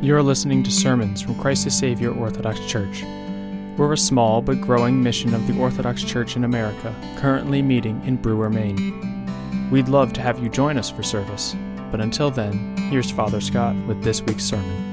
You are listening to sermons from Christ the Savior Orthodox Church. We're a small but growing mission of the Orthodox Church in America, currently meeting in Brewer, Maine. We'd love to have you join us for service, but until then, here's Father Scott with this week's sermon.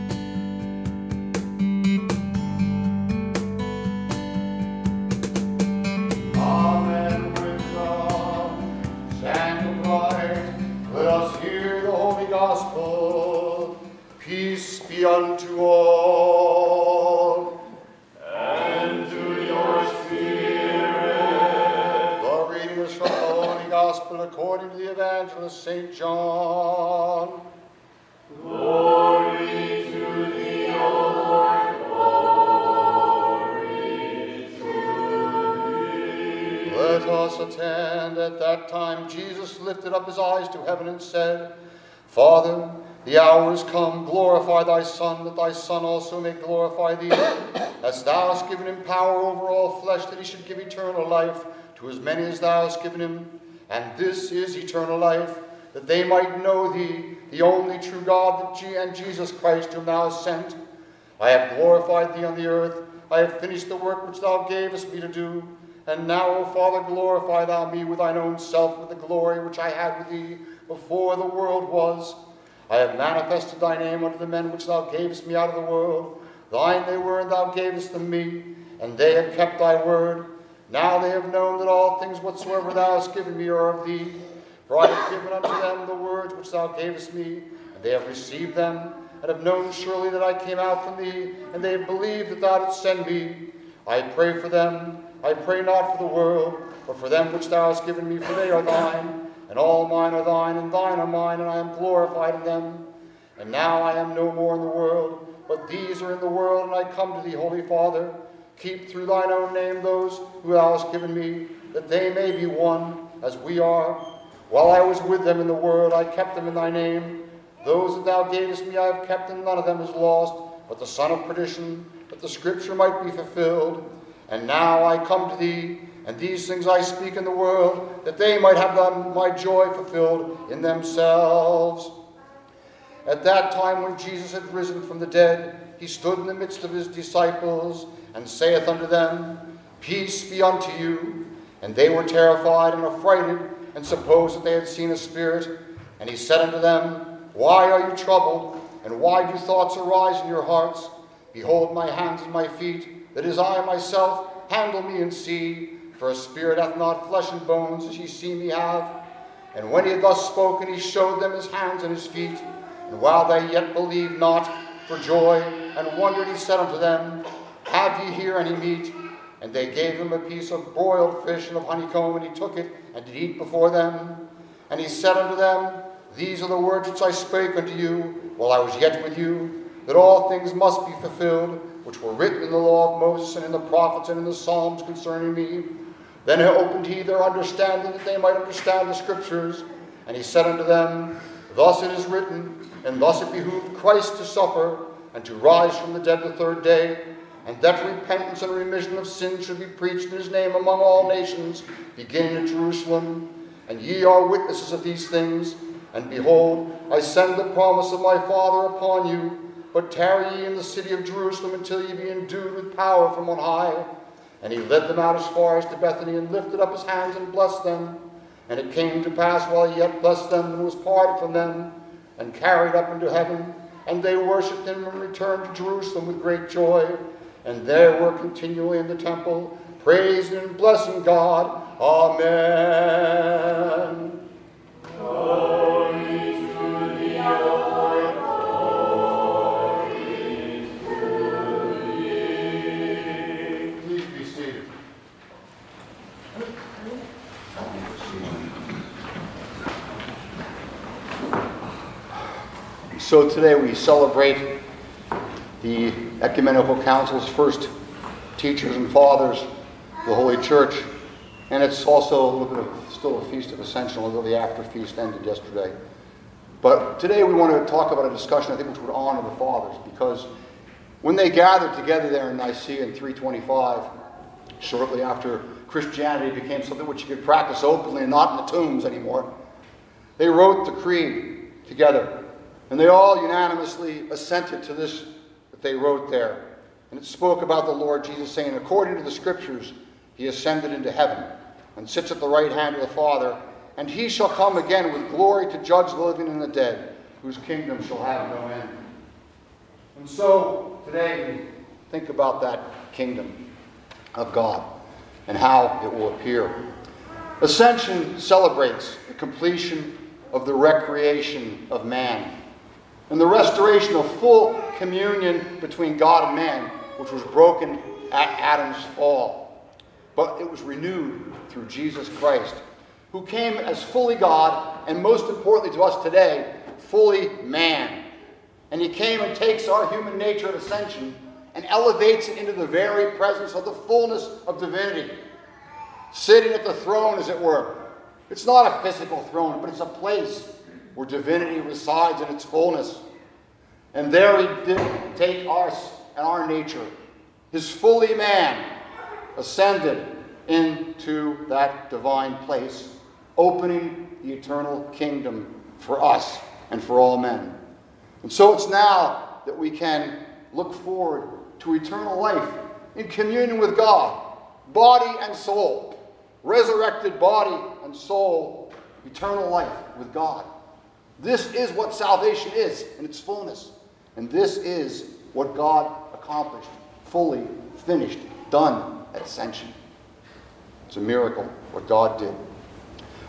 Attend. At that time, Jesus lifted up his eyes to heaven and said, Father, the hour is come. Glorify thy Son, that thy Son also may glorify thee, as thou hast given him power over all flesh, that he should give eternal life to as many as thou hast given him. And this is eternal life, that they might know thee, the only true God, and Jesus Christ, whom thou hast sent. I have glorified thee on the earth. I have finished the work which thou gavest me to do. And now, O Father, glorify thou me with thine own self, with the glory which I had with thee before the world was. I have manifested thy name unto the men which thou gavest me out of the world. Thine they were, and thou gavest them me, and they have kept thy word. Now they have known that all things whatsoever thou hast given me are of thee. For I have given unto them the words which thou gavest me, and they have received them, and have known surely that I came out from thee, and they have believed that thou didst send me. I pray for them. I pray not for the world, but for them which thou hast given me, for they are thine, and all mine are thine, and thine are mine, and I am glorified in them. And now I am no more in the world, but these are in the world, and I come to thee, Holy Father. Keep through thine own name those who thou hast given me, that they may be one, as we are. While I was with them in the world, I kept them in thy name. Those that thou gavest me I have kept, and none of them is lost, but the son of perdition, that the scripture might be fulfilled. And now I come to thee, and these things I speak in the world, that they might have them, my joy fulfilled in themselves. At that time, when Jesus had risen from the dead, he stood in the midst of his disciples, and saith unto them, Peace be unto you. And they were terrified and affrighted, and supposed that they had seen a spirit. And he said unto them, Why are you troubled? And why do thoughts arise in your hearts? Behold my hands and my feet, that is I myself, handle me and see. For a spirit hath not flesh and bones, as ye see me have. And when he had thus spoken, he showed them his hands and his feet. And while they yet believed not for joy, and wondered, he said unto them, Have ye here any meat? And they gave him a piece of broiled fish and of honeycomb, and he took it, and did eat before them. And he said unto them, These are the words which I spake unto you while I was yet with you, that all things must be fulfilled, which were written in the law of Moses and in the prophets and in the Psalms concerning me. Then opened he their understanding, that they might understand the scriptures. And he said unto them, Thus it is written, and thus it behooved Christ to suffer, and to rise from the dead the third day, and that repentance and remission of sins should be preached in his name among all nations, beginning at Jerusalem. And ye are witnesses of these things. And behold, I send the promise of my Father upon you, but tarry ye in the city of Jerusalem until ye be endued with power from on high. And he led them out as far as to Bethany, and lifted up his hands and blessed them. And it came to pass while he yet blessed them, and was parted from them, and carried up into heaven. And they worshipped him and returned to Jerusalem with great joy. And there were continually in the temple, praising and blessing God. Amen. Please be seated. So today we celebrate the Ecumenical Council's first teachers and fathers, the Holy Church, and it's also a little bit of still a feast of Ascension, although the after feast ended yesterday. But today we want to talk about a discussion I think which would honor the fathers because when they gathered together there in Nicaea in 325, shortly after Christianity became something which you could practice openly and not in the tombs anymore, they wrote the creed together. And they all unanimously assented to this they wrote there. And it spoke about the Lord Jesus saying, according to the scriptures, he ascended into heaven and sits at the right hand of the Father, and he shall come again with glory to judge the living and the dead, whose kingdom shall have no end. And so today we think about that kingdom of God and how it will appear. Ascension celebrates the completion of the recreation of man and the restoration of full communion between God and man, which was broken at Adam's fall. But it was renewed through Jesus Christ, who came as fully God, and most importantly to us today, fully man. And he came and takes our human nature at ascension and elevates it into the very presence of the fullness of divinity, sitting at the throne, as it were. It's not a physical throne, but it's a place where divinity resides in its fullness. And there he did take us and our nature. His fully man ascended into that divine place, opening the eternal kingdom for us and for all men. And so it's now that we can look forward to eternal life in communion with God, body and soul, resurrected body and soul, eternal life with God. This is what salvation is in its fullness. And this is what God accomplished, fully finished, done at ascension. It's a miracle what God did.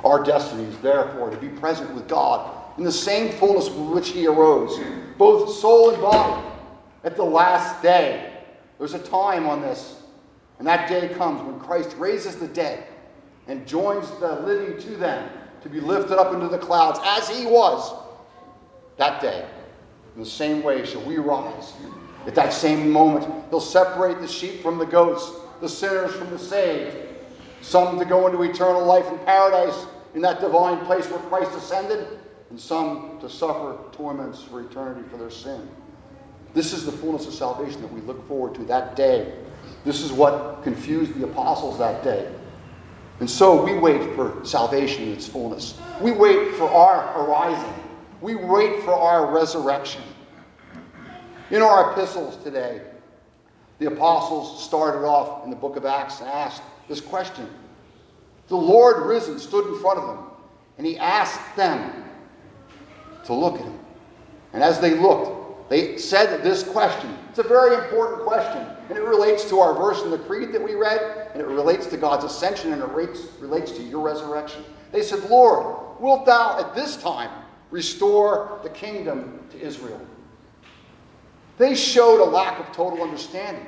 Our destiny is therefore to be present with God in the same fullness with which He arose, both soul and body, at the last day. There's a time on this, and that day comes when Christ raises the dead and joins the living to them to be lifted up into the clouds as He was that day. In the same way shall we rise. At that same moment, He'll separate the sheep from the goats, the sinners from the saved, some to go into eternal life in paradise in that divine place where Christ ascended, and some to suffer torments for eternity for their sin. This is the fullness of salvation that we look forward to that day. This is what confused the apostles that day. And so we wait for salvation in its fullness. We wait for our arising. We wait for our resurrection. In our epistles today, the apostles started off in the book of Acts and asked this question. The Lord risen stood in front of them, and he asked them to look at him. And as they looked, they said this question. It's a very important question, and it relates to our verse in the Creed that we read, and it relates to God's ascension, and it relates, to your resurrection. They said, Lord, wilt thou at this time restore the kingdom to Israel? They showed a lack of total understanding.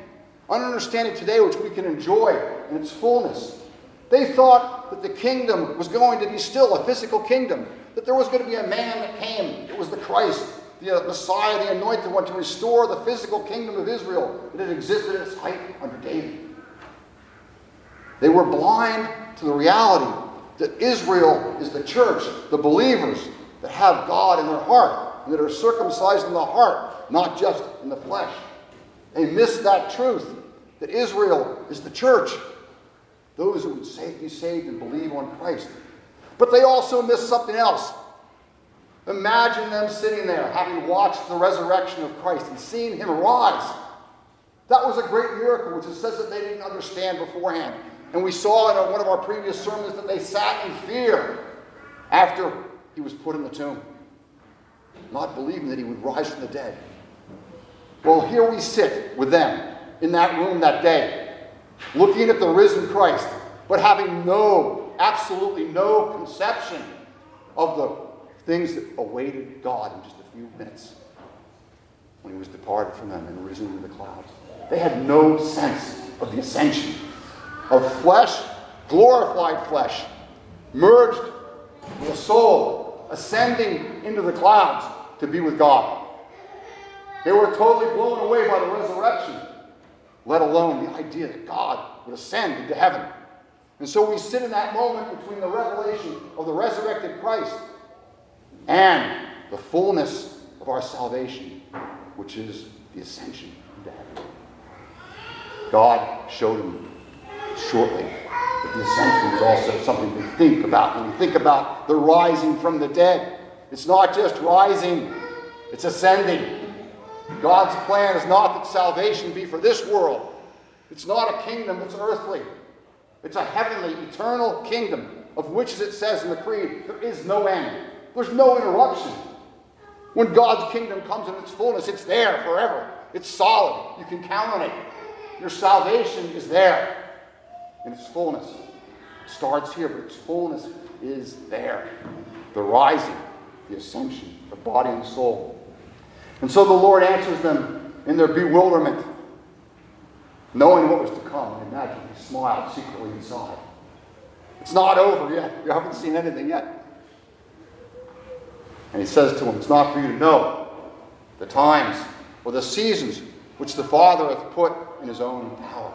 An understanding today which we can enjoy in its fullness. They thought that the kingdom was going to be still a physical kingdom, that there was going to be a man that came. It was the Christ, Uh, the Messiah, the anointed one, to restore the physical kingdom of Israel that had existed at its height under David. They were blind to the reality that Israel is the church, the believers that have God in their heart and that are circumcised in the heart, not just in the flesh. They missed that truth that Israel is the church, those who would be saved and believe on Christ. But they also missed something else. Imagine them sitting there having watched the resurrection of Christ and seeing him rise. That was a great miracle, which it says that they didn't understand beforehand. And we saw in one of our previous sermons that they sat in fear after he was put in the tomb, not believing that he would rise from the dead. Well, here we sit with them in that room that day, looking at the risen Christ, but having no, absolutely no conception of the things that awaited God in just a few minutes when he was departed from them and risen into the clouds. They had no sense of the ascension of flesh, glorified flesh, merged with a soul, ascending into the clouds to be with God. They were totally blown away by the resurrection, let alone the idea that God would ascend into heaven. And so we sit in that moment between the revelation of the resurrected Christ and the fullness of our salvation, which is the ascension into heaven. God showed him shortly that the ascension is also something to think about. When we think about the rising from the dead, it's not just rising It's ascending. God's plan is not that salvation be for this world. It's not a kingdom that's earthly. It's a heavenly, eternal kingdom, of which, as it says in the Creed, there is no end. There's no interruption. When God's kingdom comes in its fullness, it's there forever. It's solid. You can count on it. Your salvation is there in its fullness. It starts here, but its fullness is there. The rising, the ascension, the body and soul. And so the Lord answers them in their bewilderment, knowing what was to come. Imagine he smiled secretly inside. It's not over yet. You haven't seen anything yet. And he says to him, It's not for you to know the times or the seasons which the Father hath put in his own power.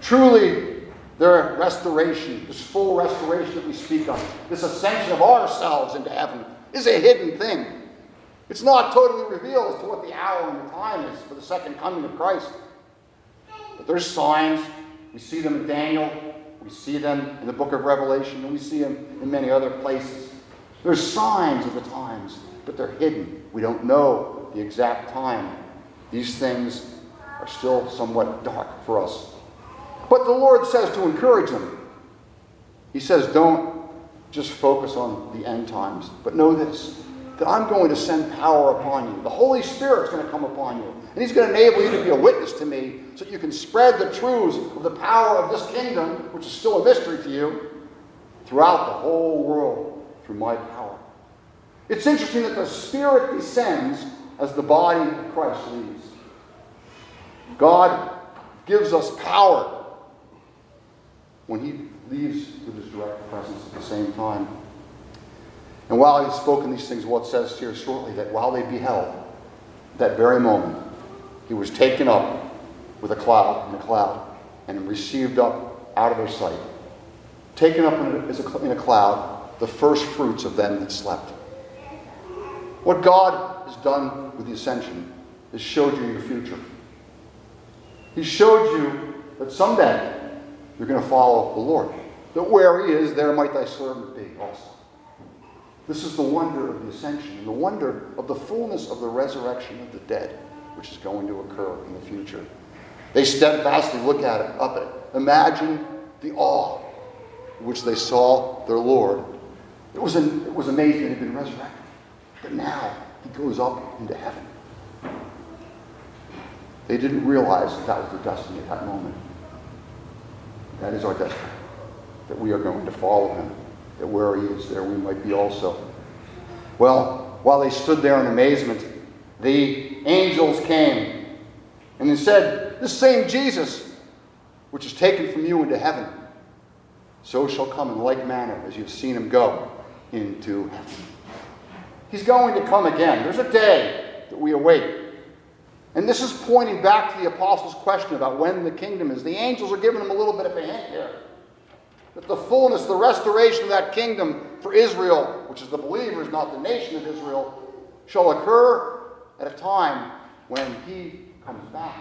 Truly, their restoration, this full restoration that we speak of, this ascension of ourselves into heaven, is a hidden thing. It's not totally revealed as to what the hour and the time is for the second coming of Christ. But there's signs. We see them in Daniel, we see them in the book of Revelation, and we see them in many other places. There's signs of the times, but they're hidden. We don't know the exact time. These things are still somewhat dark for us. But the Lord says to encourage them. He says, don't just focus on the end times, but know this that I'm going to send power upon you. The Holy Spirit's going to come upon you. And He's going to enable you to be a witness to me so that you can spread the truths of the power of this kingdom, which is still a mystery to you, throughout the whole world through my power. It's interesting that the Spirit descends as the body of Christ leaves. God gives us power when He leaves with His direct presence at the same time. And while He's spoken these things, what well, says here shortly that while they beheld, that very moment, He was taken up with a cloud, in a cloud, and received up out of their sight. Taken up in a, in a cloud, the first fruits of them that slept. What God has done with the ascension is showed you your future. He showed you that someday you're going to follow the Lord. That where He is, there might thy servant be also. This is the wonder of the ascension and the wonder of the fullness of the resurrection of the dead, which is going to occur in the future. They steadfastly look at it, up at it. Imagine the awe which they saw their Lord it was, an, it was amazing that he'd been resurrected. But now he goes up into heaven. They didn't realize that that was their destiny at that moment. That is our destiny. That we are going to follow him. That where he is, there we might be also. Well, while they stood there in amazement, the angels came and they said, This same Jesus, which is taken from you into heaven, so shall come in like manner as you've seen him go into heaven. He's going to come again. There's a day that we await. And this is pointing back to the apostles' question about when the kingdom is. The angels are giving them a little bit of a hint here. That the fullness, the restoration of that kingdom for Israel, which is the believers, not the nation of Israel, shall occur at a time when he comes back.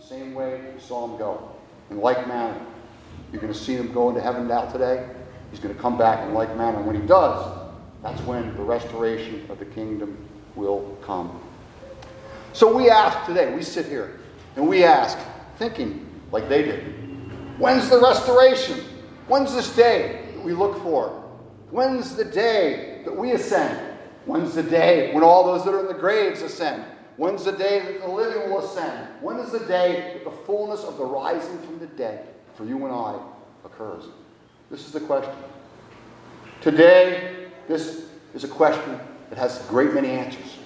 Same way you saw him go. In like manner. You're going to see him go into heaven now today. He's going to come back in like manner. When he does, that's when the restoration of the kingdom will come. So we ask today, we sit here, and we ask, thinking like they did, when's the restoration? When's this day that we look for? When's the day that we ascend? When's the day when all those that are in the graves ascend? When's the day that the living will ascend? When is the day that the fullness of the rising from the dead for you and I occurs? This is the question. Today, this is a question that has a great many answers.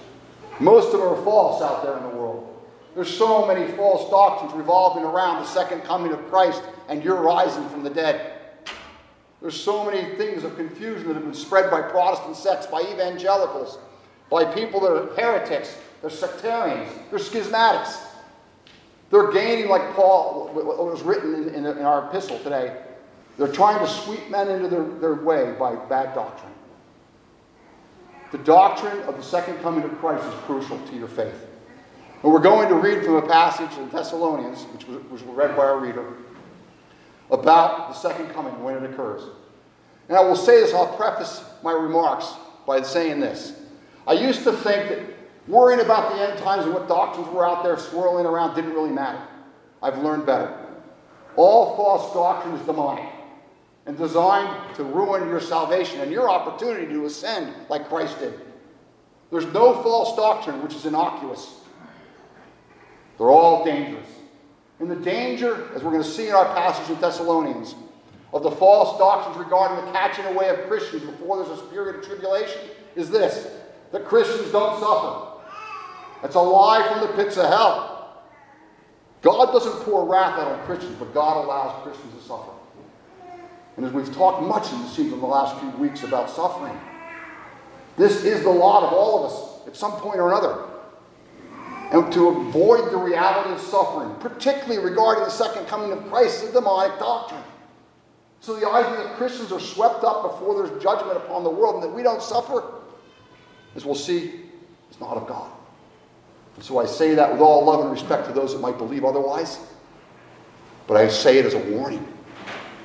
Most of them are false out there in the world. There's so many false doctrines revolving around the second coming of Christ and your rising from the dead. There's so many things of confusion that have been spread by Protestant sects, by evangelicals, by people that are heretics, they're sectarians, they're schismatics. They're gaining, like Paul, what was written in, in, in our epistle today, they're trying to sweep men into their, their way by bad doctrine. The doctrine of the second coming of Christ is crucial to your faith. And we're going to read from a passage in Thessalonians, which was, which was read by our reader, about the second coming when it occurs. And I will say this, I'll preface my remarks by saying this. I used to think that Worrying about the end times and what doctrines were out there swirling around didn't really matter. I've learned better. All false doctrine is demonic and designed to ruin your salvation and your opportunity to ascend like Christ did. There's no false doctrine which is innocuous. They're all dangerous. And the danger, as we're going to see in our passage in Thessalonians, of the false doctrines regarding the catching away of Christians before there's a period of tribulation is this that Christians don't suffer. That's a lie from the pits of hell. God doesn't pour wrath out on Christians, but God allows Christians to suffer. And as we've talked much, it seems, in the last few weeks about suffering, this is the lot of all of us at some point or another. And to avoid the reality of suffering, particularly regarding the second coming of Christ, is demonic doctrine. So the idea that Christians are swept up before there's judgment upon the world and that we don't suffer, as we'll see, is not of God. And so I say that with all love and respect to those that might believe otherwise, but I say it as a warning.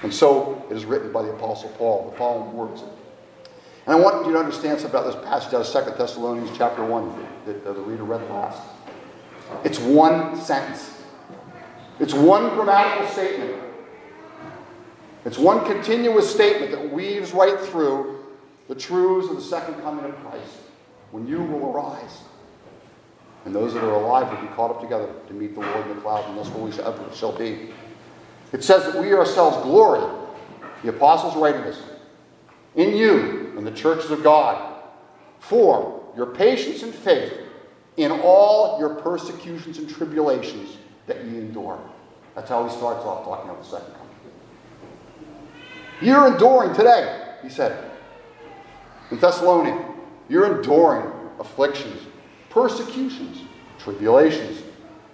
And so it is written by the Apostle Paul, the following words. And I want you to understand something about this passage out of 2 Thessalonians chapter 1 that, the reader read last. It's one sentence. It's one grammatical statement. It's one continuous statement that weaves right through the truths of the second coming of Christ when you will arise. And those that are alive will be caught up together to meet the Lord in the clouds, and that's where we shall be. It says that we ourselves glory, the apostles writing this, in you, in the churches of God, for your patience and faith in all your persecutions and tribulations that ye endure. That's how he starts off talking about the second coming. You're enduring today, he said. In Thessalonians, you're enduring afflictions, persecutions, tribulations.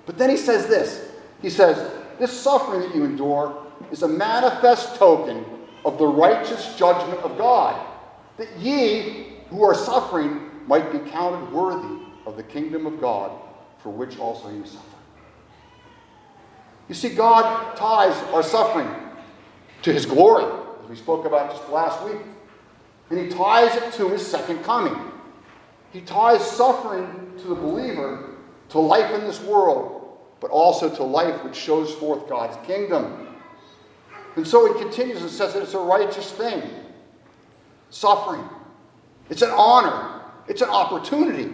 But then he says this. He says, This suffering that you endure is a manifest token of the righteous judgment of God, that ye who are suffering might be counted worthy of the kingdom of God, for which also you suffer. You see, God ties our suffering to his glory, as we spoke about just last week. And he ties it to his second coming. He ties suffering to the believer to life in this world, but also to life which shows forth God's kingdom. And so he continues and says that it's a righteous thing. Suffering. It's an honor. It's an opportunity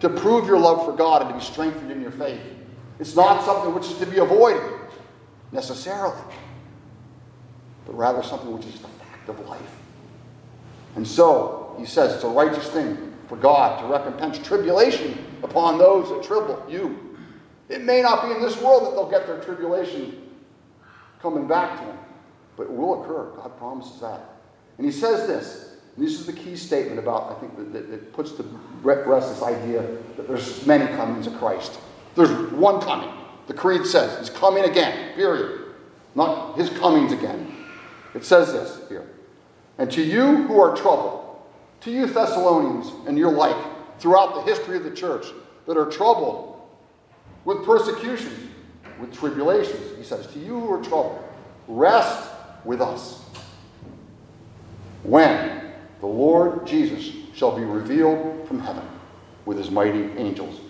to prove your love for God and to be strengthened in your faith. It's not something which is to be avoided necessarily, but rather something which is the fact of life. And so, he says it's a righteous thing for God to recompense tribulation upon those that trouble you. It may not be in this world that they'll get their tribulation coming back to them, but it will occur. God promises that. And he says this this is the key statement about, I think, that, that, that puts to rest this idea that there's many comings of Christ. There's one coming. The Creed says he's coming again, period. Not his comings again. It says this here. And to you who are troubled, to you Thessalonians and your like, throughout the history of the church, that are troubled with persecutions, with tribulations, he says, to you who are troubled, rest with us. When the Lord Jesus shall be revealed from heaven with his mighty angels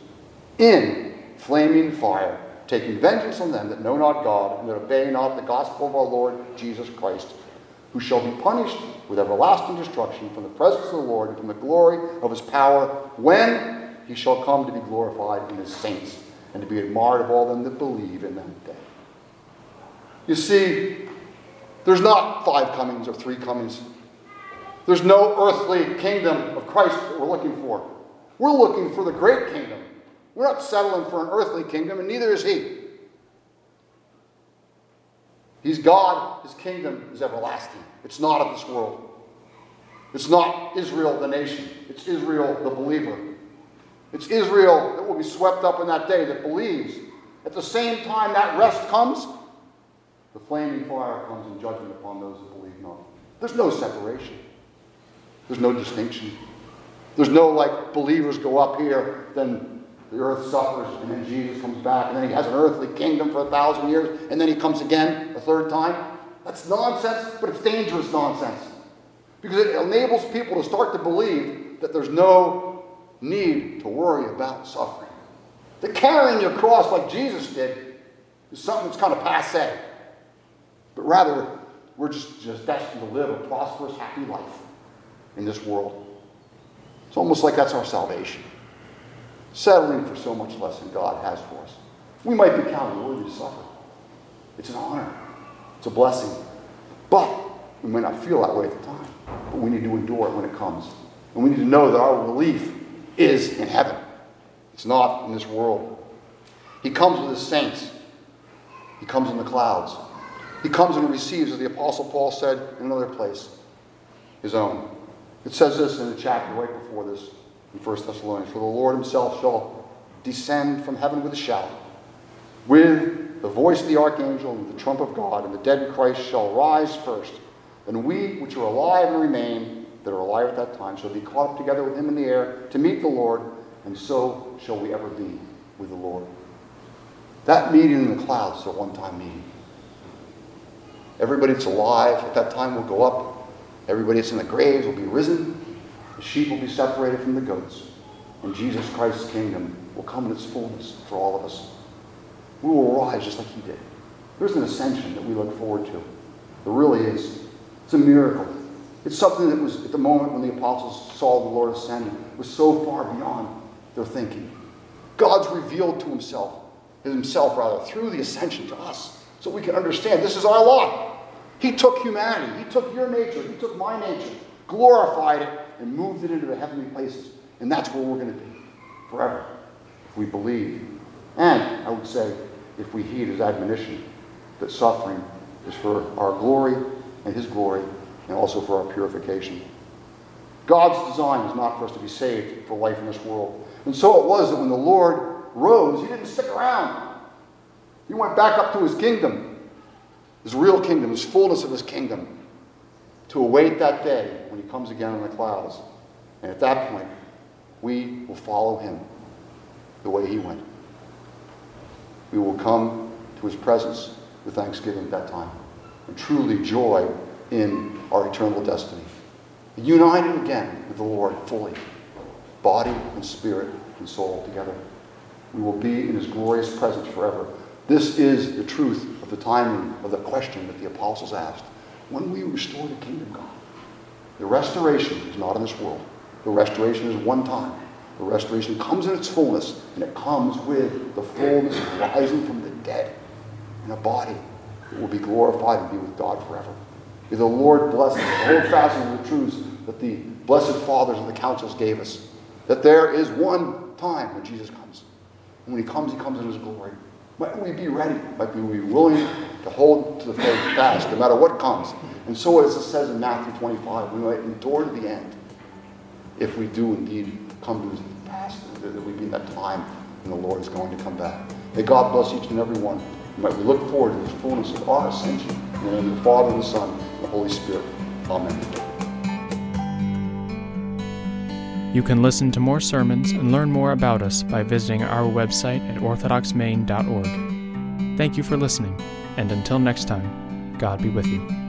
in flaming fire, taking vengeance on them that know not God and that obey not the gospel of our Lord Jesus Christ, who shall be punished with everlasting destruction from the presence of the Lord and from the glory of his power when he shall come to be glorified in his saints and to be admired of all them that believe in that day. You see, there's not five comings or three comings there's no earthly kingdom of Christ that we're looking for. We're looking for the great kingdom. We're not settling for an earthly kingdom, and neither is He. He's God, His kingdom is everlasting. It's not of this world. It's not Israel, the nation. It's Israel, the believer. It's Israel that will be swept up in that day that believes. At the same time that rest comes, the flaming fire comes in judgment upon those that believe not. There's no separation. There's no distinction. There's no like believers go up here, then the earth suffers, and then Jesus comes back, and then he has an earthly kingdom for a thousand years, and then he comes again a third time. That's nonsense, but it's dangerous nonsense. Because it enables people to start to believe that there's no need to worry about suffering. The carrying your cross like Jesus did is something that's kind of passe. But rather, we're just, just destined to live a prosperous, happy life in this world. It's almost like that's our salvation. Settling for so much less than God has for us. We might be counted worthy to suffer. It's an honor. It's a blessing. But we may not feel that way at the time. But we need to endure it when it comes. And we need to know that our relief is in heaven. It's not in this world. He comes with his saints. He comes in the clouds. He comes and receives, as the Apostle Paul said in another place, his own. It says this in the chapter right before this in 1 Thessalonians For the Lord himself shall descend from heaven with a shout, with the voice of the archangel and the trump of God, and the dead in Christ shall rise first. Then we, which are alive and remain, that are alive at that time, shall be caught up together with him in the air to meet the Lord, and so shall we ever be with the Lord. That meeting in the clouds is a one time meeting. Everybody that's alive at that time will go up. Everybody that's in the graves will be risen. The sheep will be separated from the goats. And Jesus Christ's kingdom will come in its fullness for all of us. We will rise just like he did. There's an ascension that we look forward to. There really is. It's a miracle. It's something that was, at the moment when the apostles saw the Lord ascend, was so far beyond their thinking. God's revealed to himself, himself rather, through the ascension to us, so we can understand this is our lot. He took humanity, He took your nature, He took my nature, glorified it, and moved it into the heavenly places. And that's where we're going to be forever if we believe. And I would say, if we heed His admonition that suffering is for our glory and His glory, and also for our purification. God's design is not for us to be saved for life in this world. And so it was that when the Lord rose, He didn't stick around. He went back up to His kingdom his real kingdom, his fullness of his kingdom, to await that day when he comes again in the clouds. And at that point, we will follow him the way he went. We will come to his presence with thanksgiving at that time and truly joy in our eternal destiny. United again with the Lord fully, body and spirit and soul together. We will be in his glorious presence forever. This is the truth of the timing of the question that the apostles asked. When we restore the kingdom, God? The restoration is not in this world. The restoration is one time. The restoration comes in its fullness, and it comes with the fullness of rising from the dead in a body that will be glorified and be with God forever. May the Lord bless us, hold fast in the truths that the blessed fathers and the councils gave us. That there is one time when Jesus comes. And when he comes, he comes in his glory. Might we be ready? Might we be willing to hold to the faith fast, no matter what comes? And so, as it says in Matthew 25, we might endure to the end if we do indeed come to the past, that we be in that time when the Lord is going to come back. May God bless each and every one. Might we look forward to the fullness of our ascension. In the Father, and the Son, the Holy Spirit. Amen. You can listen to more sermons and learn more about us by visiting our website at orthodoxmaine.org. Thank you for listening, and until next time, God be with you.